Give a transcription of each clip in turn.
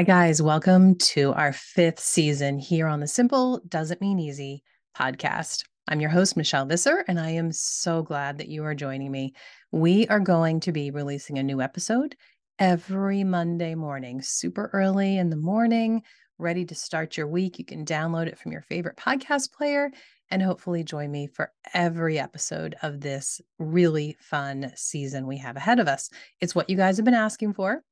Hi, guys. Welcome to our fifth season here on the Simple Doesn't Mean Easy podcast. I'm your host, Michelle Visser, and I am so glad that you are joining me. We are going to be releasing a new episode every Monday morning, super early in the morning, ready to start your week. You can download it from your favorite podcast player and hopefully join me for every episode of this really fun season we have ahead of us. It's what you guys have been asking for.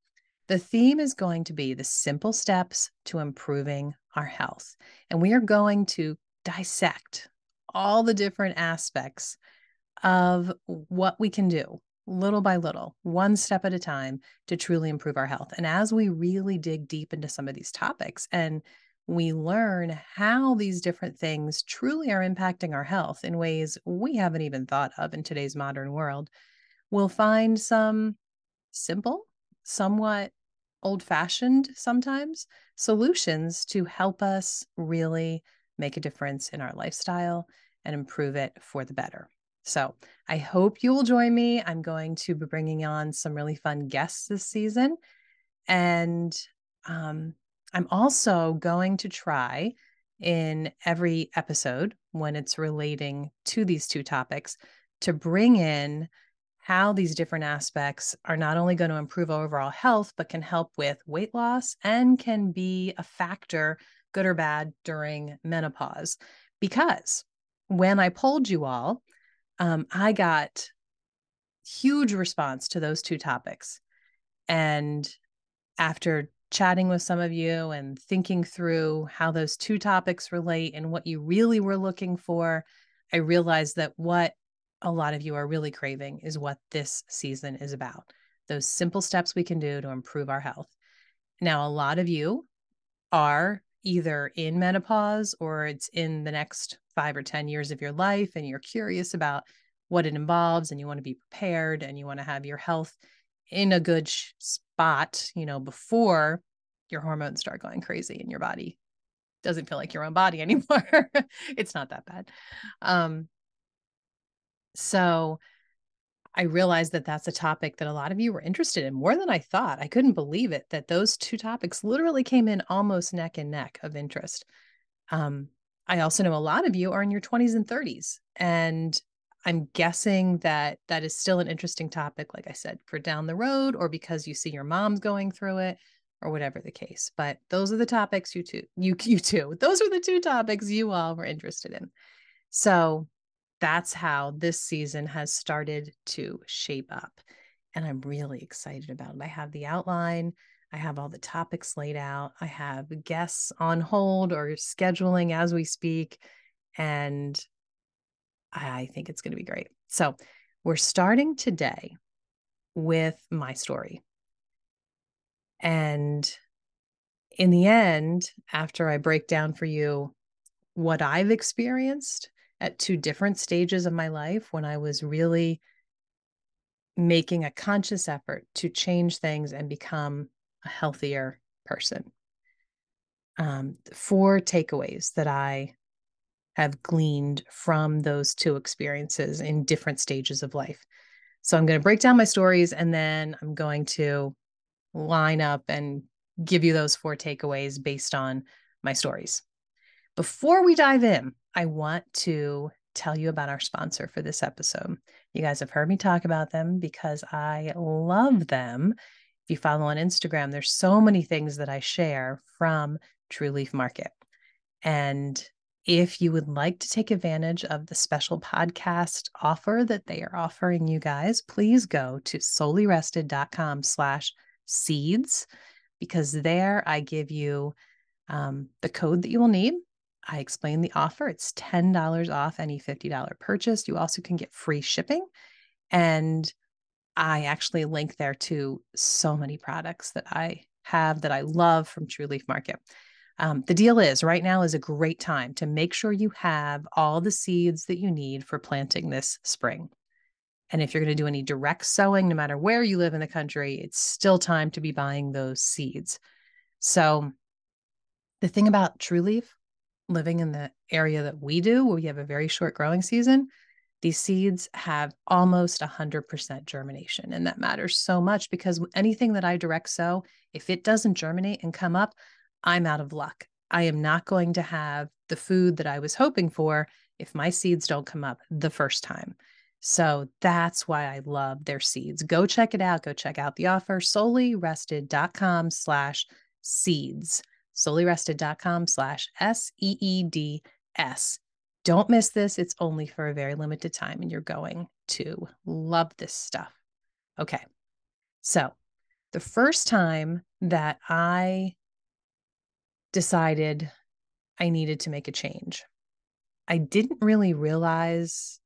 The theme is going to be the simple steps to improving our health. And we are going to dissect all the different aspects of what we can do little by little, one step at a time to truly improve our health. And as we really dig deep into some of these topics and we learn how these different things truly are impacting our health in ways we haven't even thought of in today's modern world, we'll find some simple, somewhat old fashioned sometimes solutions to help us really make a difference in our lifestyle and improve it for the better. So I hope you will join me. I'm going to be bringing on some really fun guests this season. And um, I'm also going to try in every episode when it's relating to these two topics to bring in how these different aspects are not only going to improve overall health, but can help with weight loss and can be a factor, good or bad, during menopause. Because when I polled you all, um, I got huge response to those two topics. And after chatting with some of you and thinking through how those two topics relate and what you really were looking for, I realized that what a lot of you are really craving is what this season is about those simple steps we can do to improve our health. Now, a lot of you are either in menopause or it's in the next five or 10 years of your life, and you're curious about what it involves, and you want to be prepared and you want to have your health in a good spot, you know, before your hormones start going crazy in your body doesn't feel like your own body anymore. it's not that bad. Um, so I realized that that's a topic that a lot of you were interested in more than I thought. I couldn't believe it that those two topics literally came in almost neck and neck of interest. Um, I also know a lot of you are in your 20s and 30s. And I'm guessing that that is still an interesting topic, like I said, for down the road or because you see your mom's going through it or whatever the case. But those are the topics you two, you, you two, those are the two topics you all were interested in. So that's how this season has started to shape up. And I'm really excited about it. I have the outline, I have all the topics laid out, I have guests on hold or scheduling as we speak. And I think it's going to be great. So, we're starting today with my story. And in the end, after I break down for you what I've experienced at two different stages of my life when I was really making a conscious effort to change things and become a healthier person. Um, four takeaways that I have gleaned from those two experiences in different stages of life. So I'm going to break down my stories and then I'm going to line up and give you those four takeaways based on my stories. Before we dive in, I want to tell you about our sponsor for this episode. You guys have heard me talk about them because I love them. If you follow on Instagram, there's so many things that I share from True Leaf Market. And if you would like to take advantage of the special podcast offer that they are offering you guys, please go to soulyrested.com slash seeds because there I give you um, the code that you will need I explain the offer. It's $10 off any $50 purchase. You also can get free shipping. And I actually link there to so many products that I have that I love from True Leaf Market. Um, the deal is right now is a great time to make sure you have all the seeds that you need for planting this spring. And if you're going to do any direct sowing, no matter where you live in the country, it's still time to be buying those seeds. So, the thing about True Leaf living in the area that we do, where we have a very short growing season, These seeds have almost 100% germination, and that matters so much because anything that I direct sow, if it doesn't germinate and come up, I'm out of luck. I am not going to have the food that I was hoping for if my seeds don't come up the first time. So that's why I love their seeds. Go check it out. Go check out the offer soulyrested.com slash seeds. Soulyrested.com slash S E E D S. Don't miss this. It's only for a very limited time and you're going to love this stuff. Okay. So the first time that I decided I needed to make a change, I didn't really realize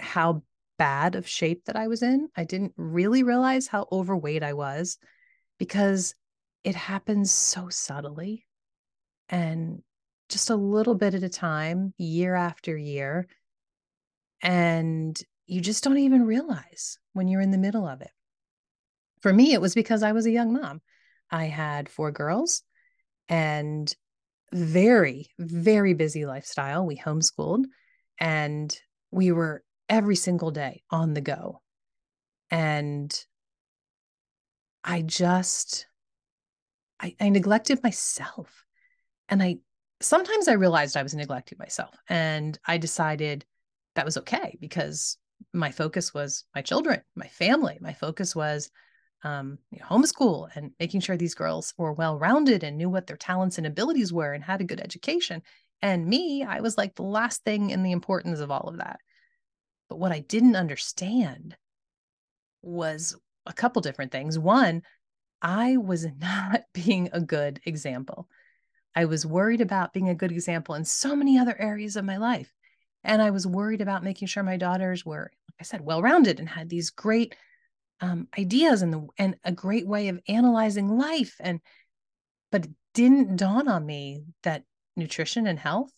how bad of shape that I was in. I didn't really realize how overweight I was because it happens so subtly and just a little bit at a time, year after year. And you just don't even realize when you're in the middle of it. For me, it was because I was a young mom. I had four girls and very, very busy lifestyle. We homeschooled and we were every single day on the go. And I just, I, I neglected myself. And I, sometimes I realized I was neglecting myself and I decided that was okay because my focus was my children, my family. My focus was um, you know, homeschool and making sure these girls were well rounded and knew what their talents and abilities were and had a good education. And me, I was like the last thing in the importance of all of that. But what I didn't understand was a couple different things. One, I was not being a good example. I was worried about being a good example in so many other areas of my life. And I was worried about making sure my daughters were, like I said, well rounded and had these great um, ideas and, the, and a great way of analyzing life. And, but it didn't dawn on me that nutrition and health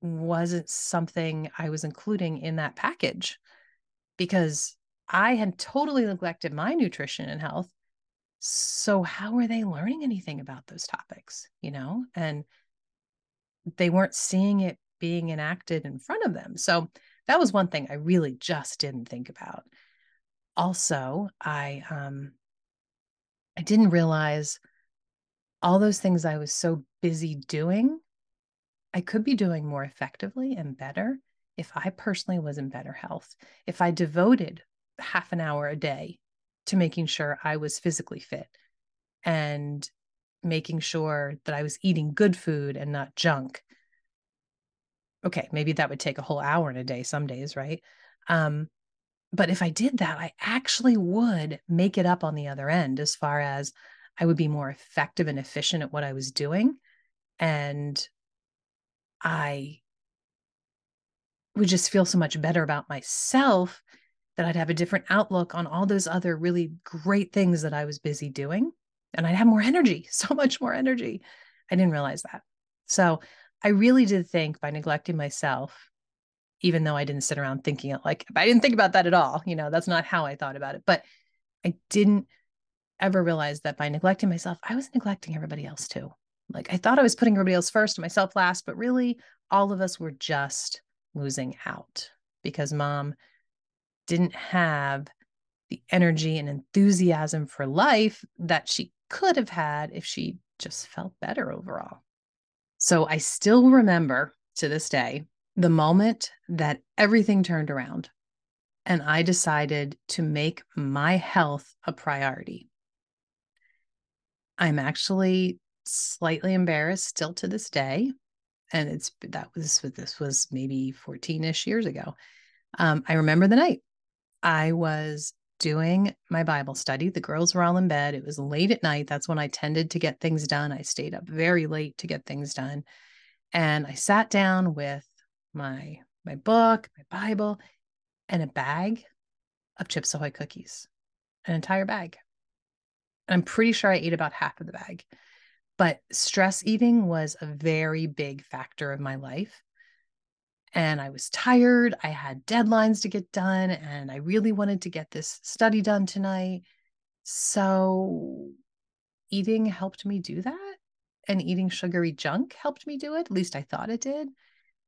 wasn't something I was including in that package because I had totally neglected my nutrition and health. So, how were they learning anything about those topics? You know, and they weren't seeing it being enacted in front of them. So, that was one thing I really just didn't think about. Also, I, um, I didn't realize all those things I was so busy doing I could be doing more effectively and better if I personally was in better health, if I devoted half an hour a day to making sure I was physically fit and making sure that I was eating good food and not junk. Okay, maybe that would take a whole hour in a day some days, right? Um, but if I did that, I actually would make it up on the other end as far as I would be more effective and efficient at what I was doing. And I would just feel so much better about myself that I'd have a different outlook on all those other really great things that I was busy doing. And I'd have more energy, so much more energy. I didn't realize that. So I really did think by neglecting myself, even though I didn't sit around thinking it like I didn't think about that at all. You know, that's not how I thought about it. But I didn't ever realize that by neglecting myself, I was neglecting everybody else too. Like I thought I was putting everybody else first and myself last, but really all of us were just losing out because mom didn't have the energy and enthusiasm for life that she could have had if she just felt better overall. So I still remember to this day the moment that everything turned around and I decided to make my health a priority. I'm actually slightly embarrassed still to this day. And it's that was this was maybe 14-ish years ago. Um, I remember the night I was doing my Bible study. The girls were all in bed. It was late at night. That's when I tended to get things done. I stayed up very late to get things done. And I sat down with my my book, my Bible, and a bag of Chips Ahoy cookies, an entire bag. And I'm pretty sure I ate about half of the bag. But stress eating was a very big factor of my life. And I was tired. I had deadlines to get done, and I really wanted to get this study done tonight. So, eating helped me do that. And eating sugary junk helped me do it. At least I thought it did.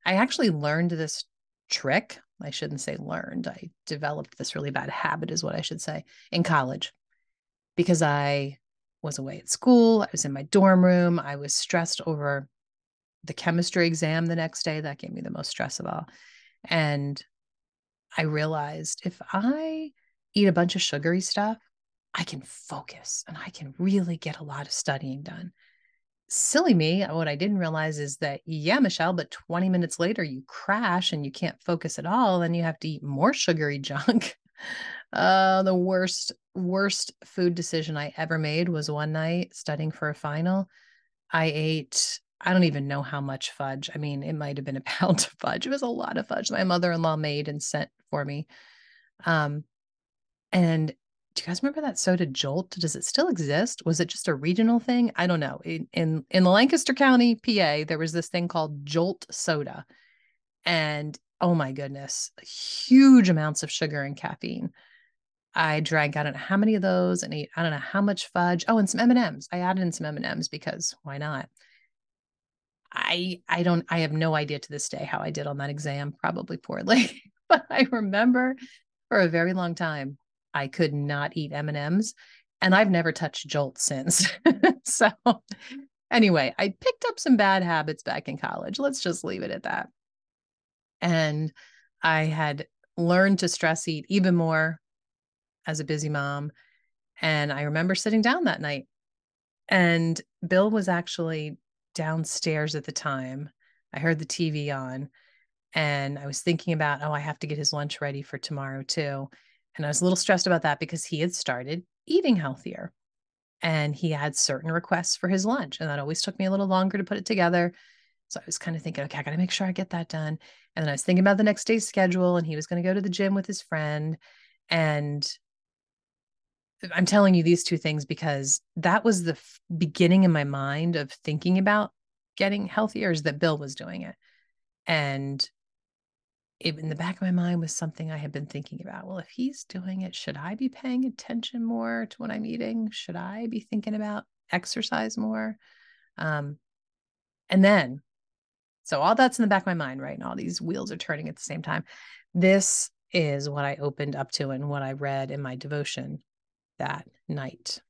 I actually learned this trick I shouldn't say learned. I developed this really bad habit, is what I should say, in college because I was away at school. I was in my dorm room. I was stressed over the chemistry exam the next day. That gave me the most stress of all. And I realized if I eat a bunch of sugary stuff, I can focus and I can really get a lot of studying done. Silly me, what I didn't realize is that, yeah, Michelle, but 20 minutes later, you crash and you can't focus at all. And you have to eat more sugary junk. uh, the worst, worst food decision I ever made was one night studying for a final. I ate I don't even know how much fudge. I mean, it might have been a pound of fudge. It was a lot of fudge my mother-in-law made and sent for me. Um, and do you guys remember that soda Jolt? Does it still exist? Was it just a regional thing? I don't know. In in, in Lancaster County, PA, there was this thing called Jolt soda. And oh my goodness, huge amounts of sugar and caffeine. I drank I don't know how many of those and ate I don't know how much fudge. Oh, and some M&Ms. I added in some M&Ms because why not? I I don't I have no idea to this day how I did on that exam, probably poorly. but I remember for a very long time I could not eat M&Ms and I've never touched Jolt since. so anyway, I picked up some bad habits back in college. Let's just leave it at that. And I had learned to stress eat even more as a busy mom. And I remember sitting down that night and Bill was actually downstairs at the time. I heard the TV on and I was thinking about, oh, I have to get his lunch ready for tomorrow too. And I was a little stressed about that because he had started eating healthier and he had certain requests for his lunch. And that always took me a little longer to put it together. So I was kind of thinking, okay, I got to make sure I get that done. And then I was thinking about the next day's schedule and he was going to go to the gym with his friend. And I'm telling you these two things because that was the f- beginning in my mind of thinking about getting healthier is that Bill was doing it. And it, in the back of my mind was something I had been thinking about. Well, if he's doing it, should I be paying attention more to what I'm eating? Should I be thinking about exercise more? Um, and then, so all that's in the back of my mind, right? And all these wheels are turning at the same time. This is what I opened up to and what I read in my devotion that night.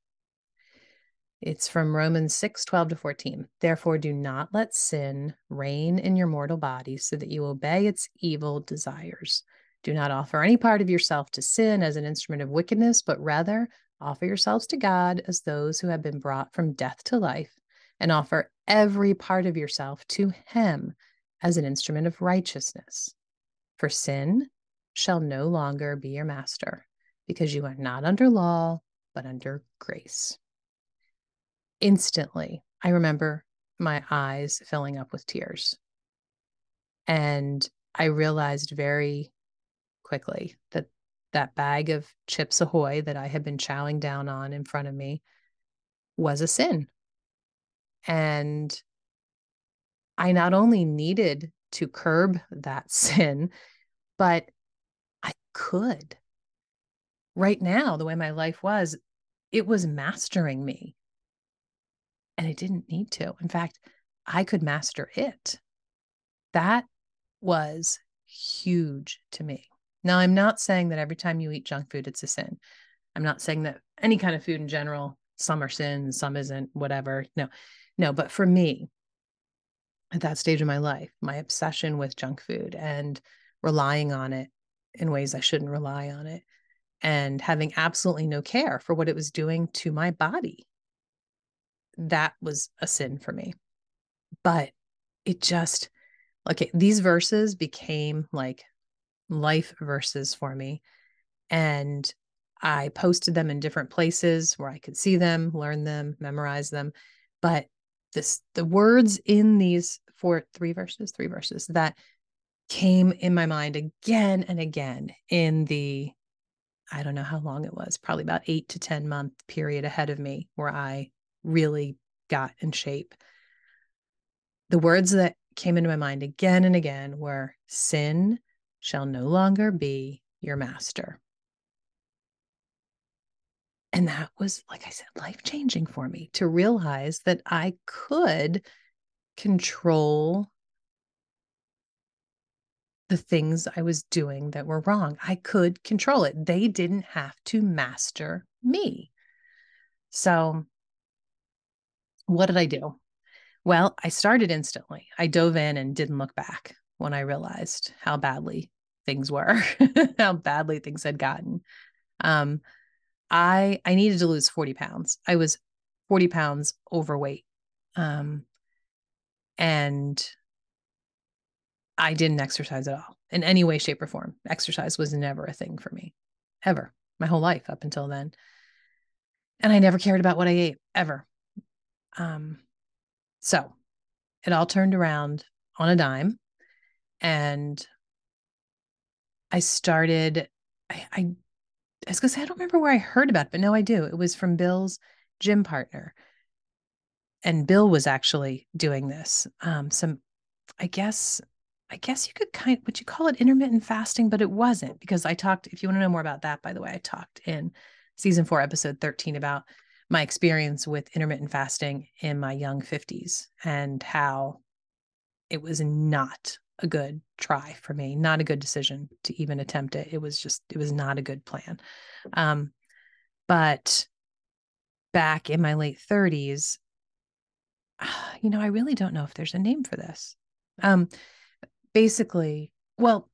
It's from Romans 6 12 to 14. Therefore, do not let sin reign in your mortal body so that you obey its evil desires. Do not offer any part of yourself to sin as an instrument of wickedness, but rather offer yourselves to God as those who have been brought from death to life, and offer every part of yourself to Him as an instrument of righteousness. For sin shall no longer be your master because you are not under law, but under grace. Instantly, I remember my eyes filling up with tears. And I realized very quickly that that bag of Chips Ahoy that I had been chowing down on in front of me was a sin. And I not only needed to curb that sin, but I could right now, the way my life was, it was mastering me. And it didn't need to. In fact, I could master it. That was huge to me. Now, I'm not saying that every time you eat junk food, it's a sin. I'm not saying that any kind of food in general, some are sins, some isn't, whatever. No, no. But for me, at that stage of my life, my obsession with junk food and relying on it in ways I shouldn't rely on it and having absolutely no care for what it was doing to my body. That was a sin for me. But it just, okay, these verses became like life verses for me. And I posted them in different places where I could see them, learn them, memorize them. But this, the words in these four, three verses, three verses that came in my mind again and again in the I don't know how long it was, probably about eight to 10 month period ahead of me where I really got in shape. The words that came into my mind again and again were sin shall no longer be your master. And that was, like I said, life changing for me to realize that I could control the things I was doing that were wrong. I could control it. They didn't have to master me. So, what did I do? Well, I started instantly. I dove in and didn't look back when I realized how badly things were, how badly things had gotten. Um, I I needed to lose 40 pounds. I was 40 pounds overweight. Um, and I didn't exercise at all in any way, shape, or form. Exercise was never a thing for me, ever, my whole life up until then. And I never cared about what I ate, ever. Um, so it all turned around on a dime. And I started, I, I, I was gonna say, I don't remember where I heard about it, but no, I do. It was from Bill's gym partner. And Bill was actually doing this. Um, some, I guess, I guess you could kind would you call it intermittent fasting, but it wasn't because I talked, if you want to know more about that, by the way, I talked in season four, episode 13 about my experience with intermittent fasting in my young 50s and how it was not a good try for me, not a good decision to even attempt it. It was just, it was not a good plan. Um, but back in my late 30s, you know, I really don't know if there's a name for this. Um, basically, well,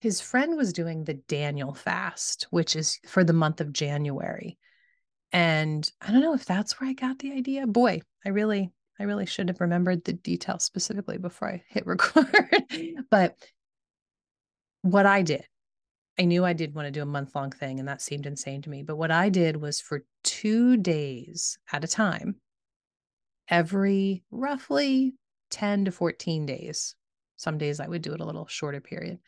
his friend was doing the Daniel fast, which is for the month of January. And I don't know if that's where I got the idea. Boy, I really, I really should have remembered the details specifically before I hit record. but what I did, I knew I did want to do a month long thing, and that seemed insane to me. But what I did was for two days at a time, every roughly 10 to 14 days, some days I would do it a little shorter period.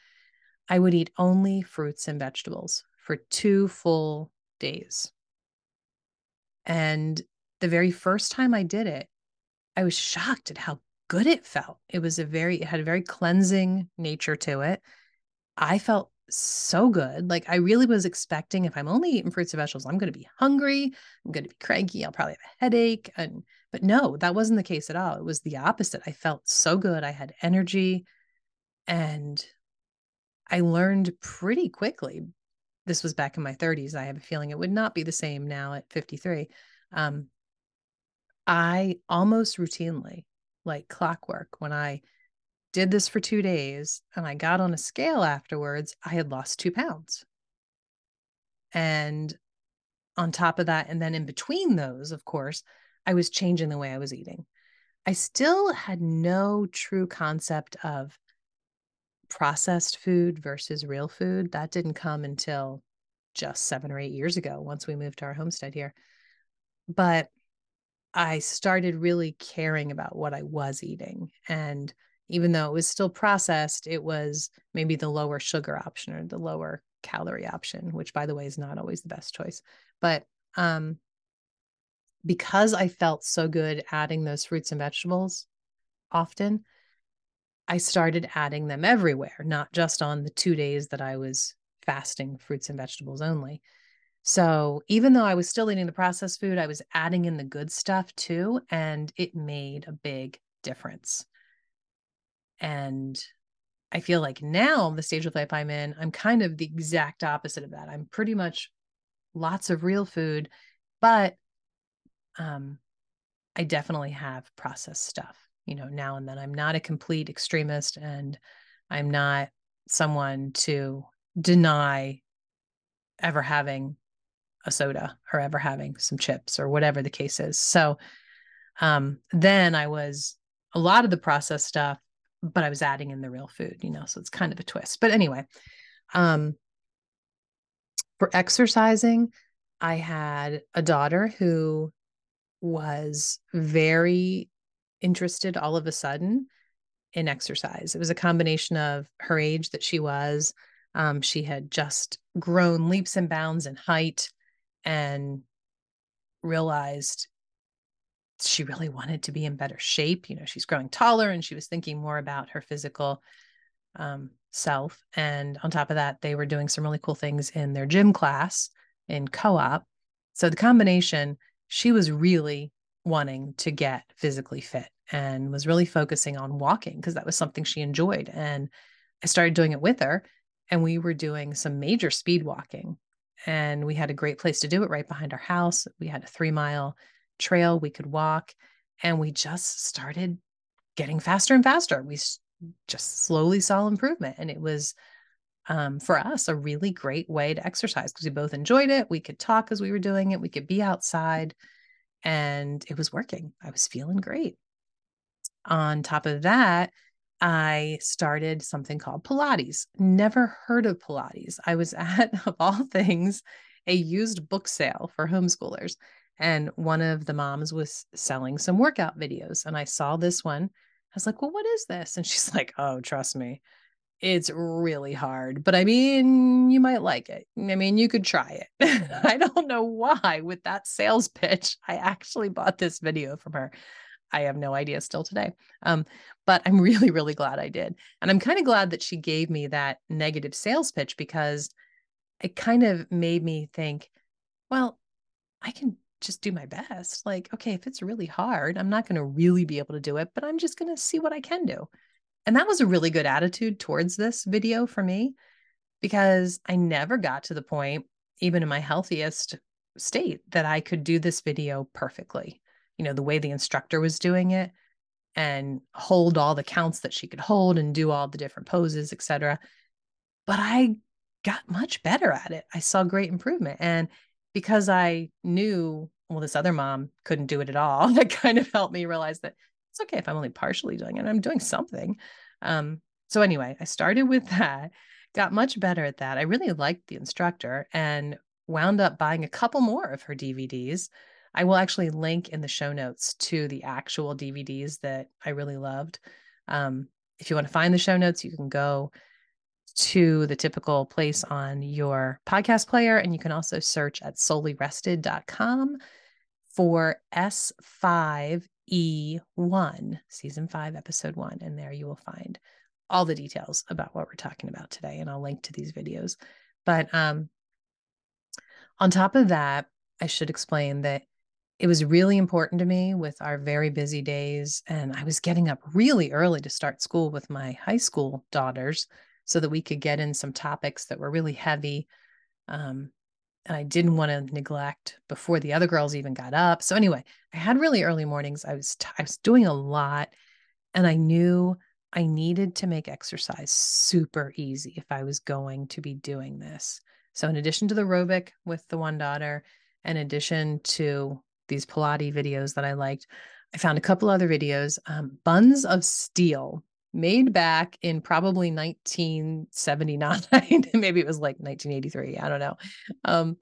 I would eat only fruits and vegetables for two full days. And the very first time I did it, I was shocked at how good it felt. It was a very, it had a very cleansing nature to it. I felt so good. Like I really was expecting if I'm only eating fruits and vegetables, I'm going to be hungry. I'm going to be cranky. I'll probably have a headache. And but no, that wasn't the case at all. It was the opposite. I felt so good. I had energy and I learned pretty quickly. This was back in my 30s. I have a feeling it would not be the same now at 53. Um, I almost routinely, like clockwork, when I did this for two days and I got on a scale afterwards, I had lost two pounds. And on top of that, and then in between those, of course, I was changing the way I was eating. I still had no true concept of processed food versus real food. That didn't come until just seven or eight years ago once we moved to our homestead here. But I started really caring about what I was eating. And even though it was still processed, it was maybe the lower sugar option or the lower calorie option, which by the way is not always the best choice. But um, because I felt so good adding those fruits and vegetables often, I started adding them everywhere, not just on the two days that I was fasting fruits and vegetables only. So even though I was still eating the processed food, I was adding in the good stuff too. And it made a big difference. And I feel like now, the stage of life I'm in, I'm kind of the exact opposite of that. I'm pretty much lots of real food, but um, I definitely have processed stuff, you know, now and then. I'm not a complete extremist and I'm not someone to deny ever having a soda or ever having some chips or whatever the case is. So um, then I was a lot of the processed stuff but I was adding in the real food, you know, so it's kind of a twist. But anyway, um, for exercising, I had a daughter who was very interested all of a sudden in exercise. It was a combination of her age that she was. Um, she had just grown leaps and bounds in height and realized she really wanted to be in better shape. You know, she's growing taller and she was thinking more about her physical um, self. And on top of that, they were doing some really cool things in their gym class in co op. So the combination, she was really wanting to get physically fit and was really focusing on walking because that was something she enjoyed. And I started doing it with her, and we were doing some major speed walking. And we had a great place to do it right behind our house. We had a three mile trail we could walk, and we just started getting faster and faster. We just slowly saw improvement. And it was, um, for us, a really great way to exercise because we both enjoyed it. We could talk as we were doing it, we could be outside, and it was working. I was feeling great. On top of that, I started something called Pilates. Never heard of Pilates. I was at, of all things, a used book sale for homeschoolers. And one of the moms was selling some workout videos. And I saw this one. I was like, well, what is this? And she's like, oh, trust me, it's really hard. But I mean, you might like it. I mean, you could try it. I don't know why, with that sales pitch, I actually bought this video from her. I have no idea still today. Um, but I'm really, really glad I did. And I'm kind of glad that she gave me that negative sales pitch because it kind of made me think, well, I can just do my best. Like, okay, if it's really hard, I'm not going to really be able to do it, but I'm just going to see what I can do. And that was a really good attitude towards this video for me because I never got to the point, even in my healthiest state, that I could do this video perfectly you know, the way the instructor was doing it and hold all the counts that she could hold and do all the different poses, etc. But I got much better at it. I saw great improvement. And because I knew, well, this other mom couldn't do it at all, that kind of helped me realize that it's okay if I'm only partially doing it. I'm doing something. Um, so anyway, I started with that, got much better at that. I really liked the instructor and wound up buying a couple more of her DVDs I will actually link in the show notes to the actual DVDs that I really loved. Um, if you want to find the show notes, you can go to the typical place on your podcast player, and you can also search at soulyrested.com for S5E1, season five, episode one. And there you will find all the details about what we're talking about today. And I'll link to these videos. But um, on top of that, I should explain that it was really important to me with our very busy days. And I was getting up really early to start school with my high school daughters so that we could get in some topics that were really heavy. Um, and I didn't want to neglect before the other girls even got up. So anyway, I had really early mornings. I was t- I was doing a lot, and I knew I needed to make exercise super easy if I was going to be doing this. So in addition to the aerobic with the one daughter, in addition to these Pilates videos that I liked. I found a couple other videos. Um, Buns of Steel, made back in probably 1979. Maybe it was like 1983. I don't know. Um,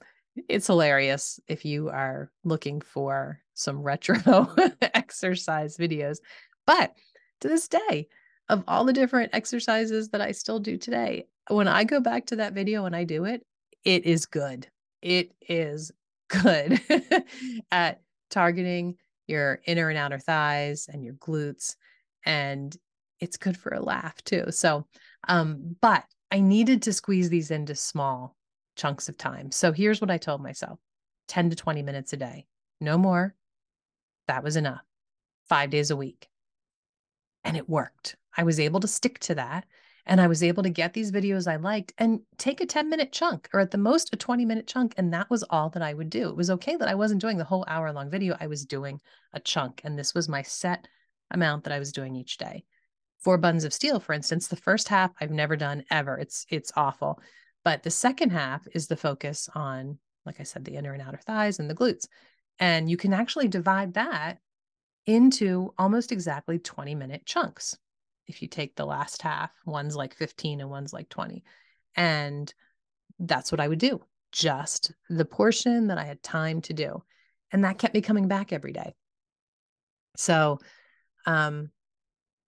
it's hilarious if you are looking for some retro exercise videos. But to this day, of all the different exercises that I still do today, when I go back to that video and I do it, it is good. It is good at targeting your inner and outer thighs and your glutes. And it's good for a laugh too. So, um, but I needed to squeeze these into small chunks of time. So here's what I told myself 10 to 20 minutes a day, no more. That was enough, five days a week. And it worked. I was able to stick to that. And I was able to get these videos I liked and take a 10 minute chunk or at the most a 20 minute chunk. And that was all that I would do. It was okay that I wasn't doing the whole hour long video. I was doing a chunk. And this was my set amount that I was doing each day. For Buns of Steel, for instance, the first half I've never done ever. It's it's awful. But the second half is the focus on, like I said, the inner and outer thighs and the glutes. And you can actually divide that into almost exactly 20 minute chunks if you take the last half, one's like 15 and one's like 20. And that's what I would do, just the portion that I had time to do. And that kept me coming back every day. So, um,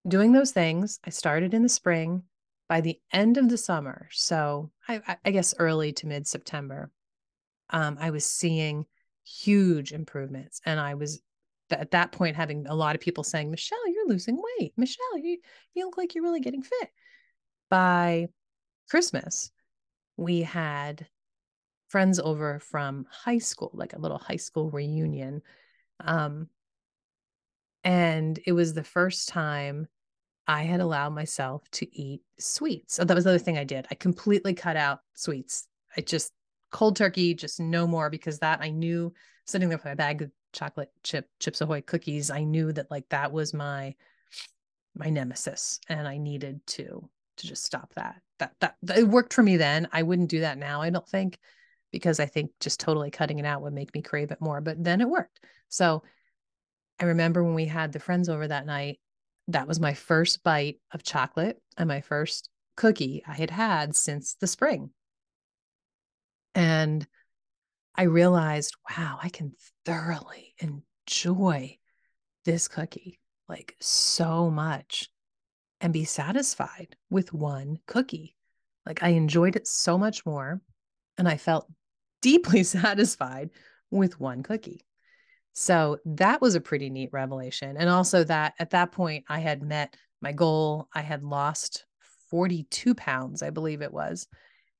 doing those things, I started in the spring. By the end of the summer, so I, I guess early to mid September, um, I was seeing huge improvements and I was at that point having a lot of people saying, Michelle, you're losing weight. Michelle, you, you look like you're really getting fit. By Christmas, we had friends over from high school, like a little high school reunion. Um, and it was the first time I had allowed myself to eat sweets. So that was the other thing I did. I completely cut out sweets. I just cold turkey, just no more because that I knew sitting there with my bag of chocolate chip chips ahoy cookies, I knew that like that was my my nemesis and I needed to to just stop that. That that, that it worked for me then. I wouldn't do that now, I don't think, because I think just totally cutting it out would make me crave it more, but then it worked. So I remember when we had the friends over that night, that was my first bite of chocolate and my first cookie I had had since the spring. And I realized, wow, I can thoroughly enjoy this cookie like so much and be satisfied with one cookie. Like I enjoyed it so much more and I felt deeply satisfied with one cookie. So that was a pretty neat revelation. And also that at that point, I had met my goal. I had lost 42 pounds, I believe it was.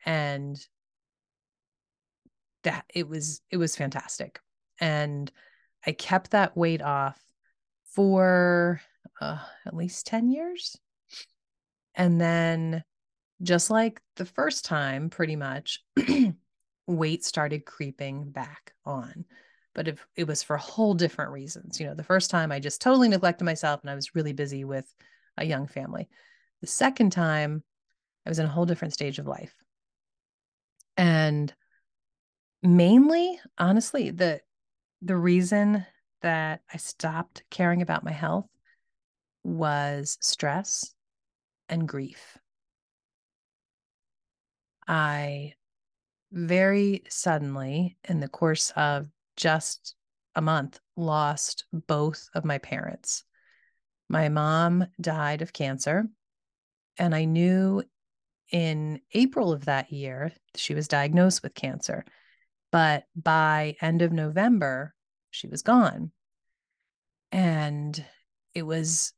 And that it was, it was fantastic. And I kept that weight off for uh, at least 10 years. And then, just like the first time, pretty much, weight started creeping back on but if it was for whole different reasons. You know, the first time I just totally neglected myself and I was really busy with a young family. The second time I was in a whole different stage of life. And mainly, honestly, the the reason that I stopped caring about my health was stress and grief. I very suddenly, in the course of just a month, lost both of my parents. My mom died of cancer, and I knew in April of that year she was diagnosed with cancer. But by end of November, she was gone. And it was,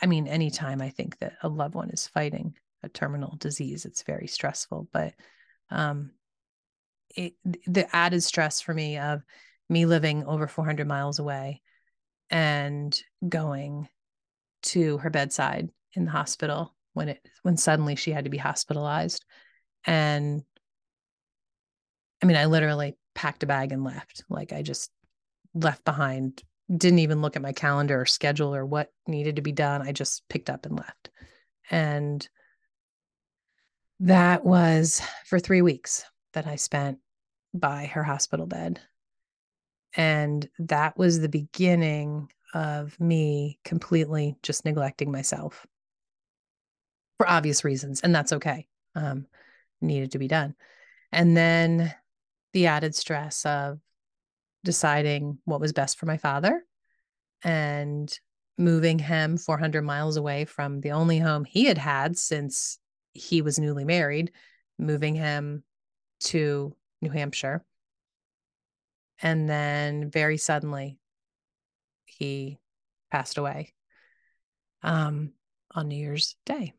I mean, anytime I think that a loved one is fighting a terminal disease, it's very stressful. But um, it, the added stress for me of me living over 400 miles away and going to her bedside in the hospital when it when suddenly she had to be hospitalized. And i mean i literally packed a bag and left. Like i just left behind didn't even look at my calendar or schedule or what needed to be done. I just picked up and left. And that was for 3 weeks that I spent by her hospital bed. And that was the beginning of me completely just neglecting myself for obvious reasons. And that's okay. Um, needed to be done. And then the added stress of deciding what was best for my father and moving him 400 miles away from the only home he had had since he was newly married, moving him to New Hampshire. And then very suddenly, he passed away um, on New Year's Day.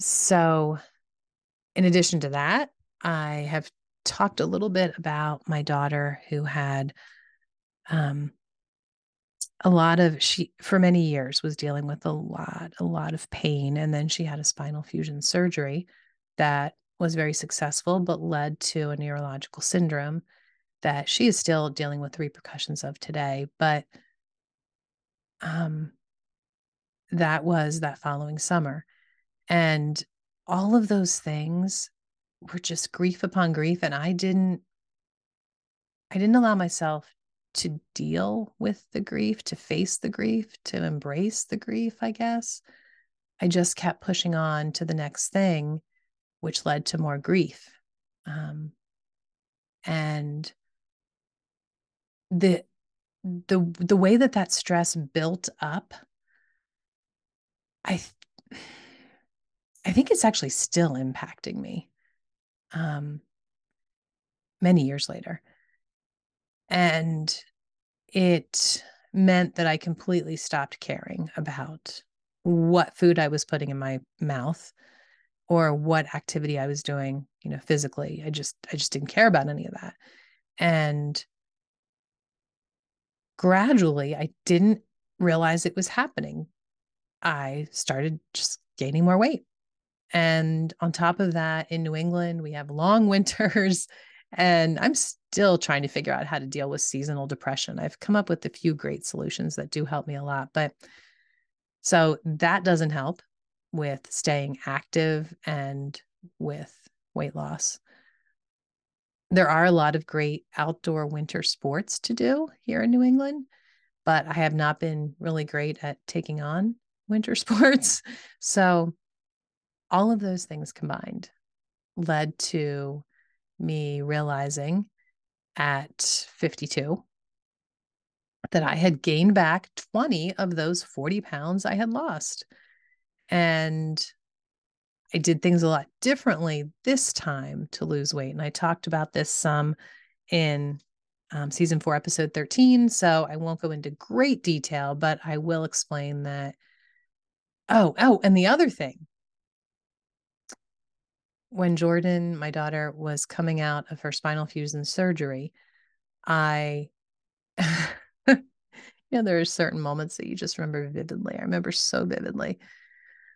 So, in addition to that, I have talked a little bit about my daughter who had um, a lot of she for many years was dealing with a lot a lot of pain and then she had a spinal fusion surgery that was very successful, but led to a neurological syndrome that she is still dealing with the repercussions of today. But um, that was that following summer. And all of those things were just grief upon grief. And I didn't, I didn't allow myself to deal with the grief, to face the grief, to embrace the grief, I guess. I just kept pushing on to the next thing which led to more grief. Um, and the the the way that that stress built up, I I think it's actually still impacting me. Um, many years later, and it meant that I completely stopped caring about what food I was putting in my mouth or what activity I was doing, you know, physically. I just I just didn't care about any of that. And gradually I didn't realize it was happening I started just gaining more weight. And on top of that, in New England, we have long winters, and I'm still trying to figure out how to deal with seasonal depression. I've come up with a few great solutions that do help me a lot, but so that doesn't help with staying active and with weight loss. There are a lot of great outdoor winter sports to do here in New England, but I have not been really great at taking on winter sports. So, all of those things combined led to me realizing at 52 that I had gained back 20 of those 40 pounds I had lost. And I did things a lot differently this time to lose weight. And I talked about this some in um, season four, episode 13. So I won't go into great detail, but I will explain that. Oh, oh, and the other thing when Jordan, my daughter, was coming out of her spinal fusion surgery, I, you know, there are certain moments that you just remember vividly. I remember so vividly.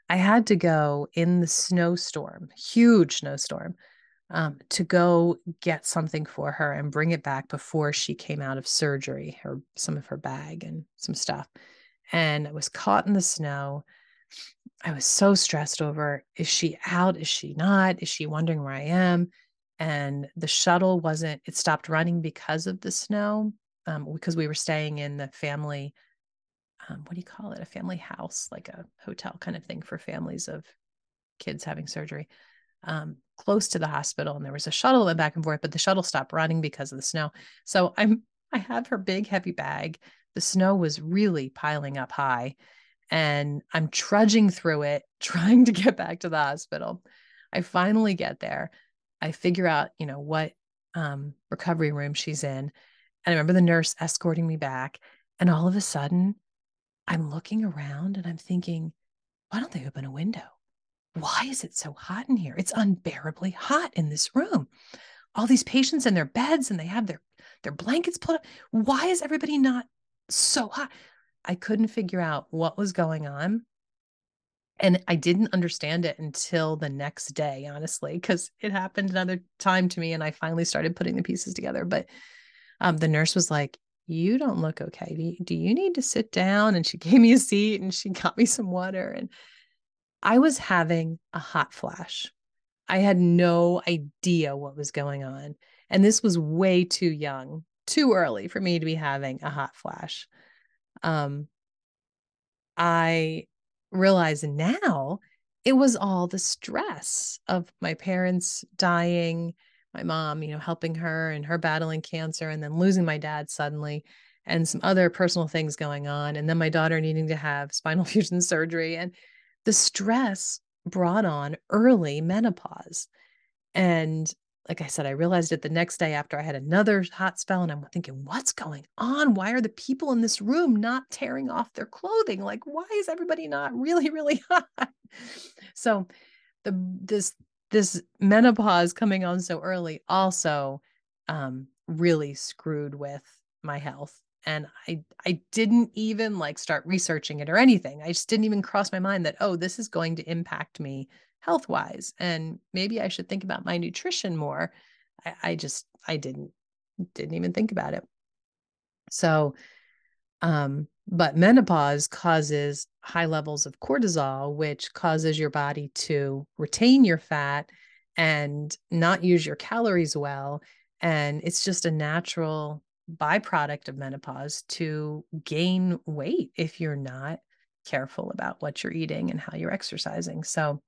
I had to go in the snowstorm, huge snowstorm, um, to go get something for her and bring it back before she came out of surgery, her some of her bag and some stuff. And I was caught in the snow. I was so stressed over is she out? Is she not? Is she wondering where I am? And the shuttle wasn't, it stopped running because of the snow, um, because we were staying in the family um, what do you call it? A family house, like a hotel kind of thing for families of kids having surgery, um, close to the hospital. And there was a shuttle went back and forth, but the shuttle stopped running because of the snow. So I'm I have her big heavy bag. The snow was really piling up high, and I'm trudging through it, trying to get back to the hospital. I finally get there. I figure out, you know, what um, recovery room she's in. And I remember the nurse escorting me back. And all of a sudden, I'm looking around and I'm thinking, why don't they open a window? Why is it so hot in here? It's unbearably hot in this room. All these patients in their beds and they have their their blankets put up. Why is everybody not so hot? I couldn't figure out what was going on. And I didn't understand it until the next day, honestly, because it happened another time to me and I finally started putting the pieces together. But um, the nurse was like, you don't look okay. Do you, do you need to sit down? And she gave me a seat and she got me some water. And I was having a hot flash. I had no idea what was going on. And this was way too young, too early for me to be having a hot flash. Um, I realize now it was all the stress of my parents dying my mom, you know, helping her and her battling cancer and then losing my dad suddenly and some other personal things going on. And then my daughter needing to have spinal fusion surgery. And the stress brought on early menopause. And like I said, I realized it the next day after I had another hot spell, and I'm thinking, what's going on? Why are the people in this room not tearing off their clothing? Like, why is everybody not really, really hot? So the this this menopause coming on so early also um, really screwed with my health. And i i didn't even like start researching it or anything. I just didn't even cross my mind that oh this is going to impact me health wise and maybe i should think about my nutrition more. I, I just i didn't didn't even think about it. So um but menopause causes high levels of cortisol, which causes your body to retain your fat and not use your calories well. And it's just a natural byproduct of menopause to gain weight if you're not careful about what you're eating and how you're exercising. So,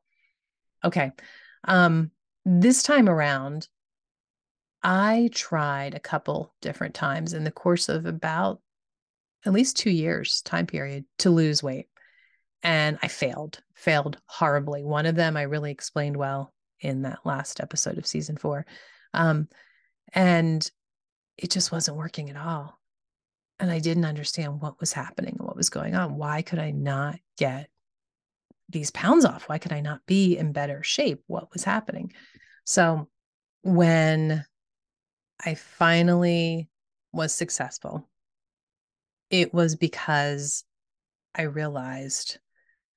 okay. Um, this time around, I tried a couple different times in the course of about at least two years time period to lose weight. And I failed, failed horribly. One of them I really explained well in that last episode of season four. Um, and it just wasn't working at all. And I didn't understand what was happening and what was going on. Why could I not get these pounds off? Why could I not be in better shape? What was happening? So when I finally was successful it was because I realized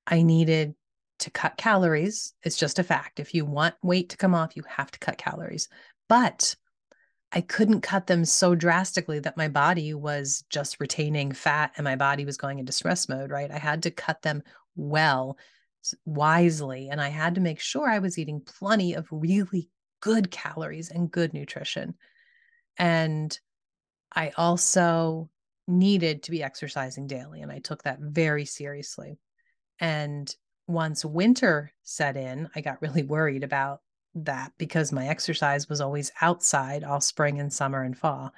I needed to cut calories. It's just a fact. If you want weight to come off, you have to cut calories. But I couldn't cut them so drastically that my body was just retaining fat and my body was going into stress mode, right? I had to cut them well, wisely, and I had to make sure I was eating plenty of really good calories and good nutrition. And I also needed to be exercising daily, and I took that very seriously. And once winter set in, I got really worried about that because my exercise was always outside all spring and summer and fall.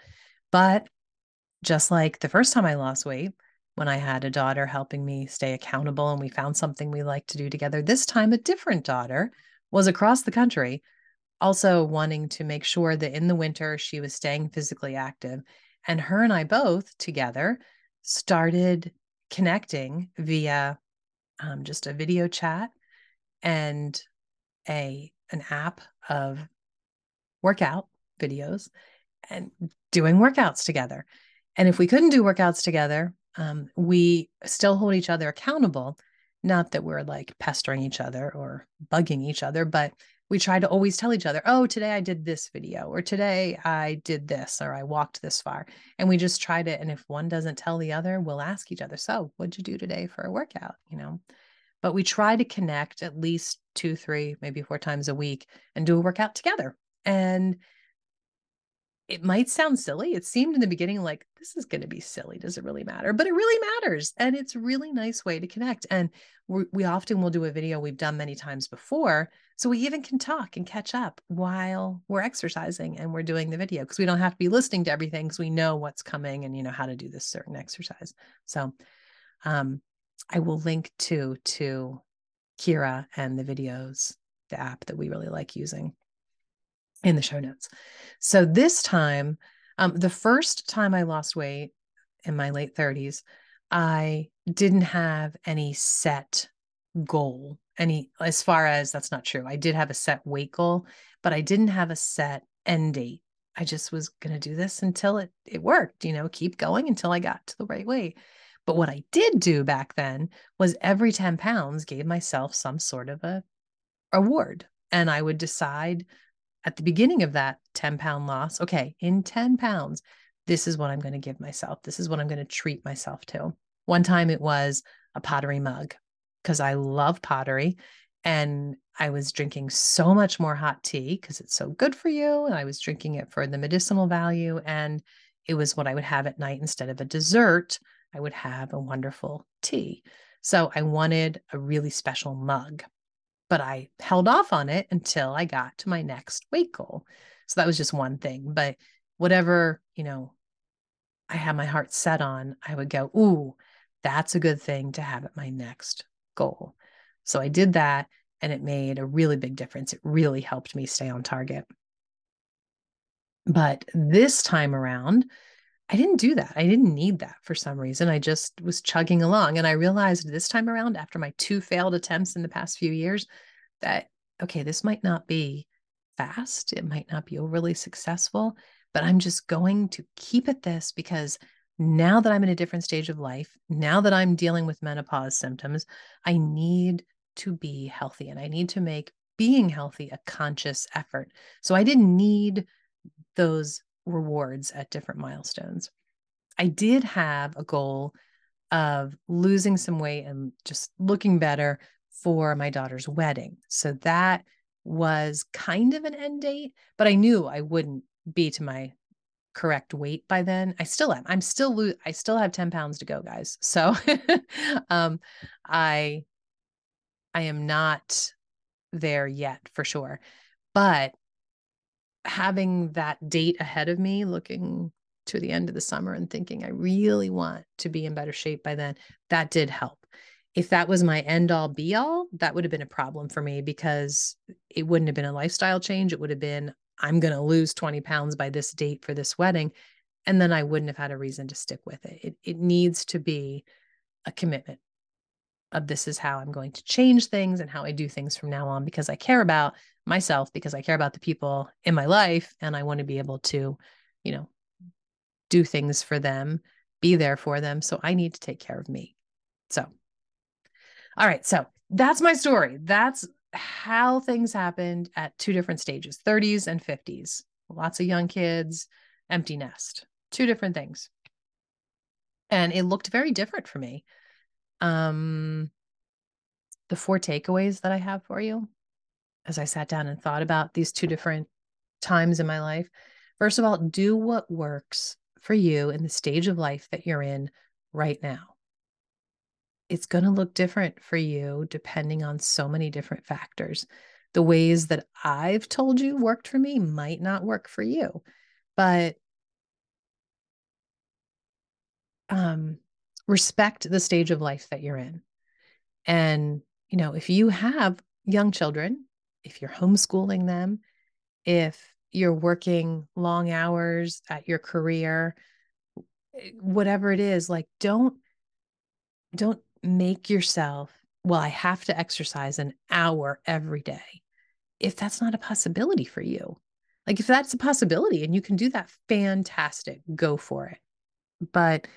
But just like the first time I lost weight, when I had a daughter helping me stay accountable and we found something we liked to do together, this time a different daughter was across the country, also wanting to make sure that in the winter she was staying physically active. And her and I both together started connecting via um, just a video chat and a an app of workout videos and doing workouts together. And if we couldn't do workouts together, um, we still hold each other accountable. Not that we're like pestering each other or bugging each other, but we try to always tell each other, oh, today I did this video, or today I did this, or I walked this far. And we just tried it. and if one doesn't tell the other, we'll ask each other, so what'd you do today for a workout? You know? but we try to connect at least two, three, maybe four times a week and do a workout together. And it might sound silly. It seemed in the beginning like this is going to be silly. Does it really matter? But it really matters. And it's a really nice way to connect. And we, often will do a video we've done many times before. So we even can talk and catch up while we're exercising and we're doing the video because we don't have to be listening to everything because we know what's coming and you know how to do this certain exercise. So um, I will link to to Kira and the videos, the app that we really like using in the show notes. So this time, um, the first time I lost weight in my late 30s, I didn't have any set goal. Any as far as that's not true. I did have a set weight goal, but I didn't have a set end date. I just was going to do this until it it worked, you know, keep going until I got to the right weight. But what I did do back then was every 10 pounds gave myself some sort of a award. And I would decide at the beginning of that 10 pound loss, okay, in 10 pounds, this is what I'm going to give myself. This is what I'm going to treat myself to. One time it was a pottery mug because I love pottery and I was drinking so much more hot tea because it's so good for you. And I was drinking it for the medicinal value. And it was what I would have at night instead of a dessert I would have a wonderful tea. So I wanted a really special mug, but I held off on it until I got to my next weight goal. So that was just one thing. But whatever, you know, I had my heart set on, I would go, ooh, that's a good thing to have at my next goal. So I did that and it made a really big difference. It really helped me stay on target. But this time around, I didn't do that. I didn't need that for some reason. I just was chugging along. And I realized this time around, after my two failed attempts in the past few years, that, okay, this might not be fast. It might not be overly successful, but I'm just going to keep at this because now that I'm in a different stage of life, now that I'm dealing with menopause symptoms, I need to be healthy and I need to make being healthy a conscious effort. So I didn't need those rewards at different milestones. I did have a goal of losing some weight and just looking better for my daughter's wedding. So that was kind of an end date, but I knew I wouldn't be to my correct weight by then. I still am. I'm still lo- I still have 10 pounds to go, guys. So um I I am not there yet for sure. But having that date ahead of me, looking to the end of the summer and thinking, I really want to be in better shape by then, that did help. If that was my end all be all, that would have been a problem for me because it wouldn't have been a lifestyle change. It would have been, I'm going to lose 20 pounds by this date for this wedding. And then I wouldn't have had a reason to stick with it. It, it needs to be a commitment of this is how I'm going to change things and how I do things from now on because I care about myself because I care about the people in my life and I want to be able to, you know, do things for them, be there for them. So I need to take care of me. So, All right. So that's my story. That's how things happened at two different stages 30s and 50s. Lots of young kids, empty nest, two different things. And it looked very different for me. Um, the four takeaways that I have for you as I sat down and thought about these two different times in my life. First of all, do what works for you in the stage of life that you're in right now. It's going to look different for you depending on so many different factors. The ways that I've told you worked for me might not work for you, but um, respect the stage of life that you're in. And, you know, if you have young children, if you're homeschooling them, if you're working long hours at your career, whatever it is, like don't don't make yourself, well, I have to exercise an hour every day. If that's not a possibility for you. Like if that's a possibility and you can do that, fantastic, go for it. But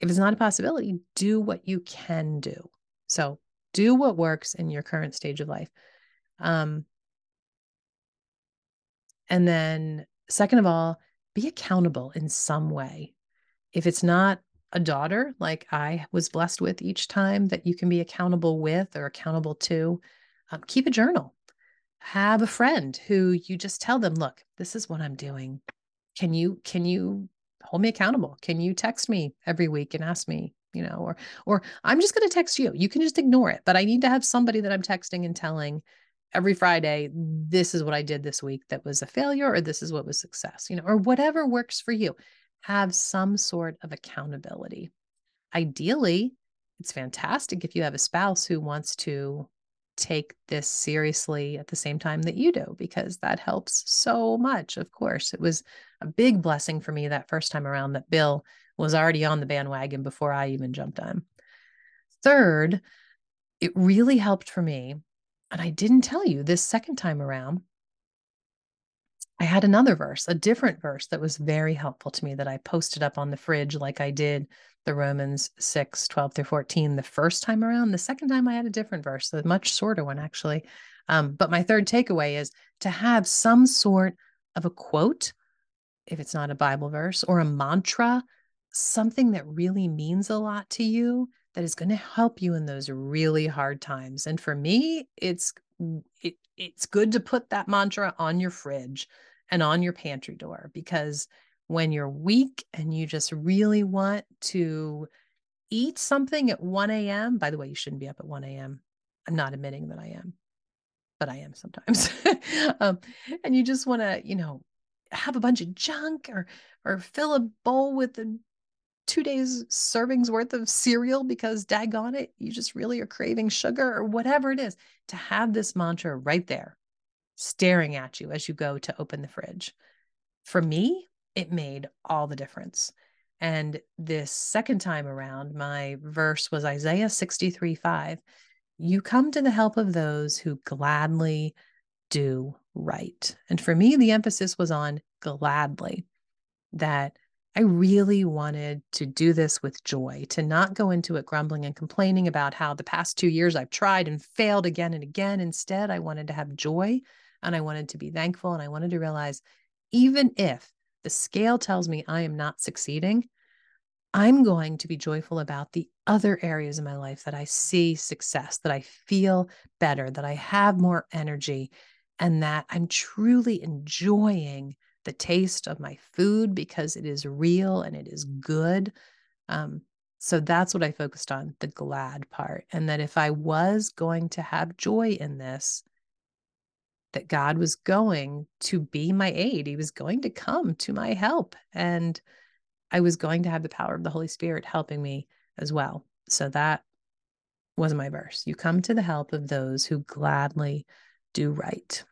if it's not a possibility, do what you can do. So do what works in your current stage of life. Um, and then, second of all, be accountable in some way. If it's not a daughter like I was blessed with each time that you can be accountable with or accountable to, um, keep a journal. Have a friend who you just tell them, look, this is what I'm doing. Can you can you hold me accountable? Can you text me every week and ask me, you know, or or I'm just going to text you. You can just ignore it, but I need to have somebody that I'm texting and telling every Friday, this is what I did this week that was a failure, or this is what was success, you know, or whatever works for you. Have some sort of accountability. Ideally, it's fantastic if you have a spouse who wants to take this seriously at the same time that you do, because that helps so much. Of course, it was a big blessing for me that first time around that Bill was already on the bandwagon before I even jumped on. Third, it really helped for me and I didn't tell you this second time around. I had another verse, a different verse that was very helpful to me that I posted up on the fridge like I did the Romans 6, 12 through 14 the first time around. The second time I had a different verse, a much shorter one actually. Um, but my third takeaway is to have some sort of a quote, if it's not a Bible verse, or a mantra, something that really means a lot to you that is going to help you in those really hard times. And for me, it's it, it's good to put that mantra on your fridge and on your pantry door because when you're weak and you just really want to eat something at 1 a.m. By the way, you shouldn't be up at 1 a.m. I'm not admitting that I am, but I am sometimes. um, and you just want to, you know, have a bunch of junk or or fill a bowl with a two days servings worth of cereal because daggone it, you just really are craving sugar or whatever it is, to have this mantra right there staring at you as you go to open the fridge. For me, it made all the difference. And this second time around, my verse was Isaiah 63 5. You come to the help of those who gladly do right. And for me, the emphasis was on gladly, that I really wanted to do this with joy, to not go into it grumbling and complaining about how the past two years I've tried and failed again and again. Instead, I wanted to have joy and I wanted to be thankful. And I wanted to realize even if the scale tells me I am not succeeding, I'm going to be joyful about the other areas of my life that I see success, that I feel better, that I have more energy, and that I'm truly enjoying the taste of my food because it is real and it is good. Um, so that's what I focused on the glad part. And that if I was going to have joy in this, that God was going to be my aid. He was going to come to my help. And I was going to have the power of the Holy Spirit helping me as well. So that was my verse. You come to the help of those who gladly do right.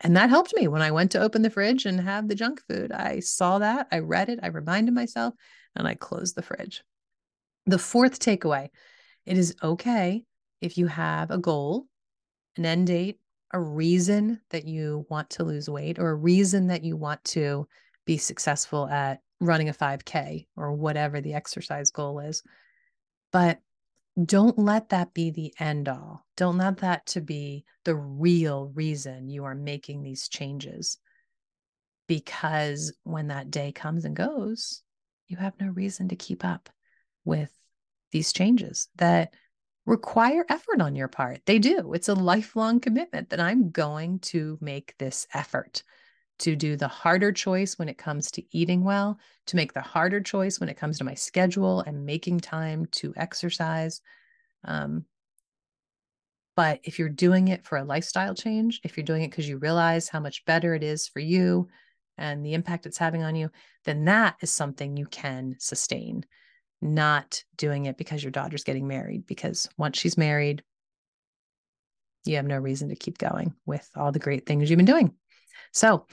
And that helped me when I went to open the fridge and have the junk food. I saw that, I read it, I reminded myself, and I closed the fridge. The fourth takeaway it is okay if you have a goal, an end date, a reason that you want to lose weight, or a reason that you want to be successful at running a 5K or whatever the exercise goal is. But don't let that be the end all. Don't let that to be the real reason you are making these changes. Because when that day comes and goes, you have no reason to keep up with these changes that require effort on your part. They do. It's a lifelong commitment that I'm going to make this effort to do the harder choice when it comes to eating well, to make the harder choice when it comes to my schedule and making time to exercise. Um, but if you're doing it for a lifestyle change, if you're doing it because you realize how much better it is for you and the impact it's having on you, then that is something you can sustain, not doing it because your daughter's getting married. Because once she's married, you have no reason to keep going with all the great things you've been doing. So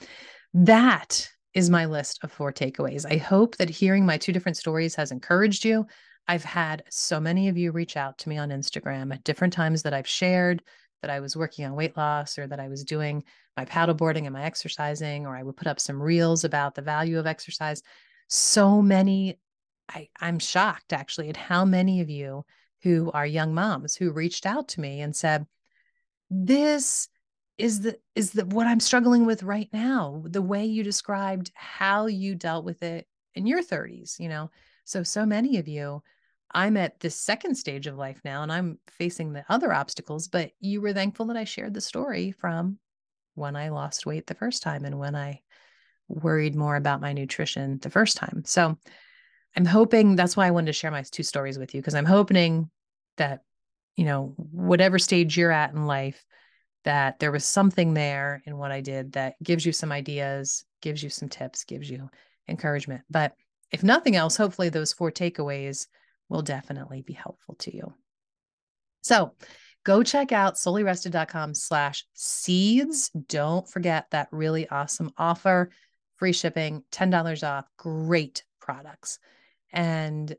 that is my list of four takeaways. I hope that hearing my two different stories has encouraged you. I've had so many of you reach out to me on Instagram at different times that I've shared that I was working on weight loss or that I was doing my paddleboarding and my exercising, or I would put up some reels about the value of exercise. So many, I, I'm shocked actually at how many of you who are young moms who reached out to me and said, This is the is the what I'm struggling with right now. The way you described how you dealt with it in your 30s, you know. So so many of you I'm at the second stage of life now and I'm facing the other obstacles, but you were thankful that I shared the story from when I lost weight the first time and when I worried more about my nutrition the first time. So I'm hoping that's why I wanted to share my two stories with you because I'm hoping that, you know, whatever stage you're at in life, that there was something there in what I did that gives you some ideas, gives you some tips, gives you encouragement. But if nothing else, hopefully those four takeaways will definitely be helpful to you. So go check out soulyrested.com slash seeds. Don't forget that really awesome offer, free shipping, $10 off, great products. And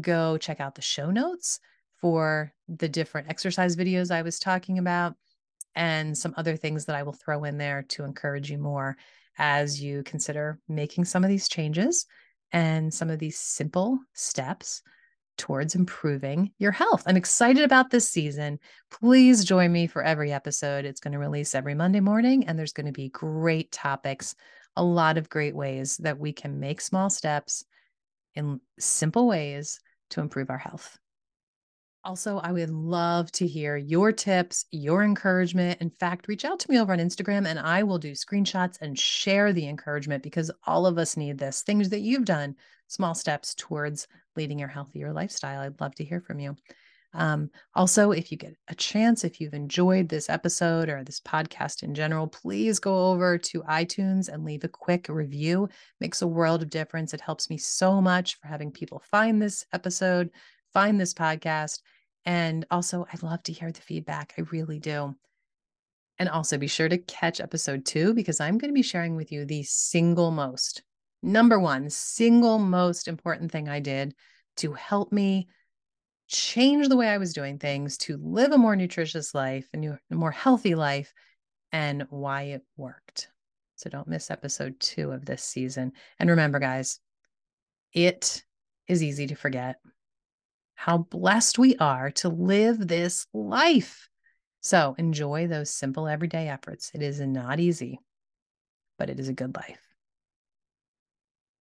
go check out the show notes for the different exercise videos I was talking about and some other things that I will throw in there to encourage you more as you consider making some of these changes and some of these simple steps towards improving your health. I'm excited about this season. Please join me for every episode. It's going to release every Monday morning, and there's going to be great topics, a lot of great ways that we can make small steps in simple ways to improve our health. Also, I would love to hear your tips, your encouragement. In fact, reach out to me over on Instagram and I will do screenshots and share the encouragement because all of us need this. Things that you've done, small steps towards leading your healthier lifestyle. I'd love to hear from you. Um, also, if you get a chance, if you've enjoyed this episode or this podcast in general, please go over to iTunes and leave a quick review. It makes a world of difference. It helps me so much for having people find this episode, find this podcast. And also, I'd love to hear the feedback. I really do. And also be sure to catch episode two because I'm going to be sharing with you the single most, number one, single most important thing I did to help me change the way I was doing things, to live a more nutritious life, and a more healthy life, and why it worked. So don't miss episode two of this season. And remember, guys, it is easy to forget how blessed we are to live this life. So enjoy those simple everyday efforts. It is not easy, but it is a good life.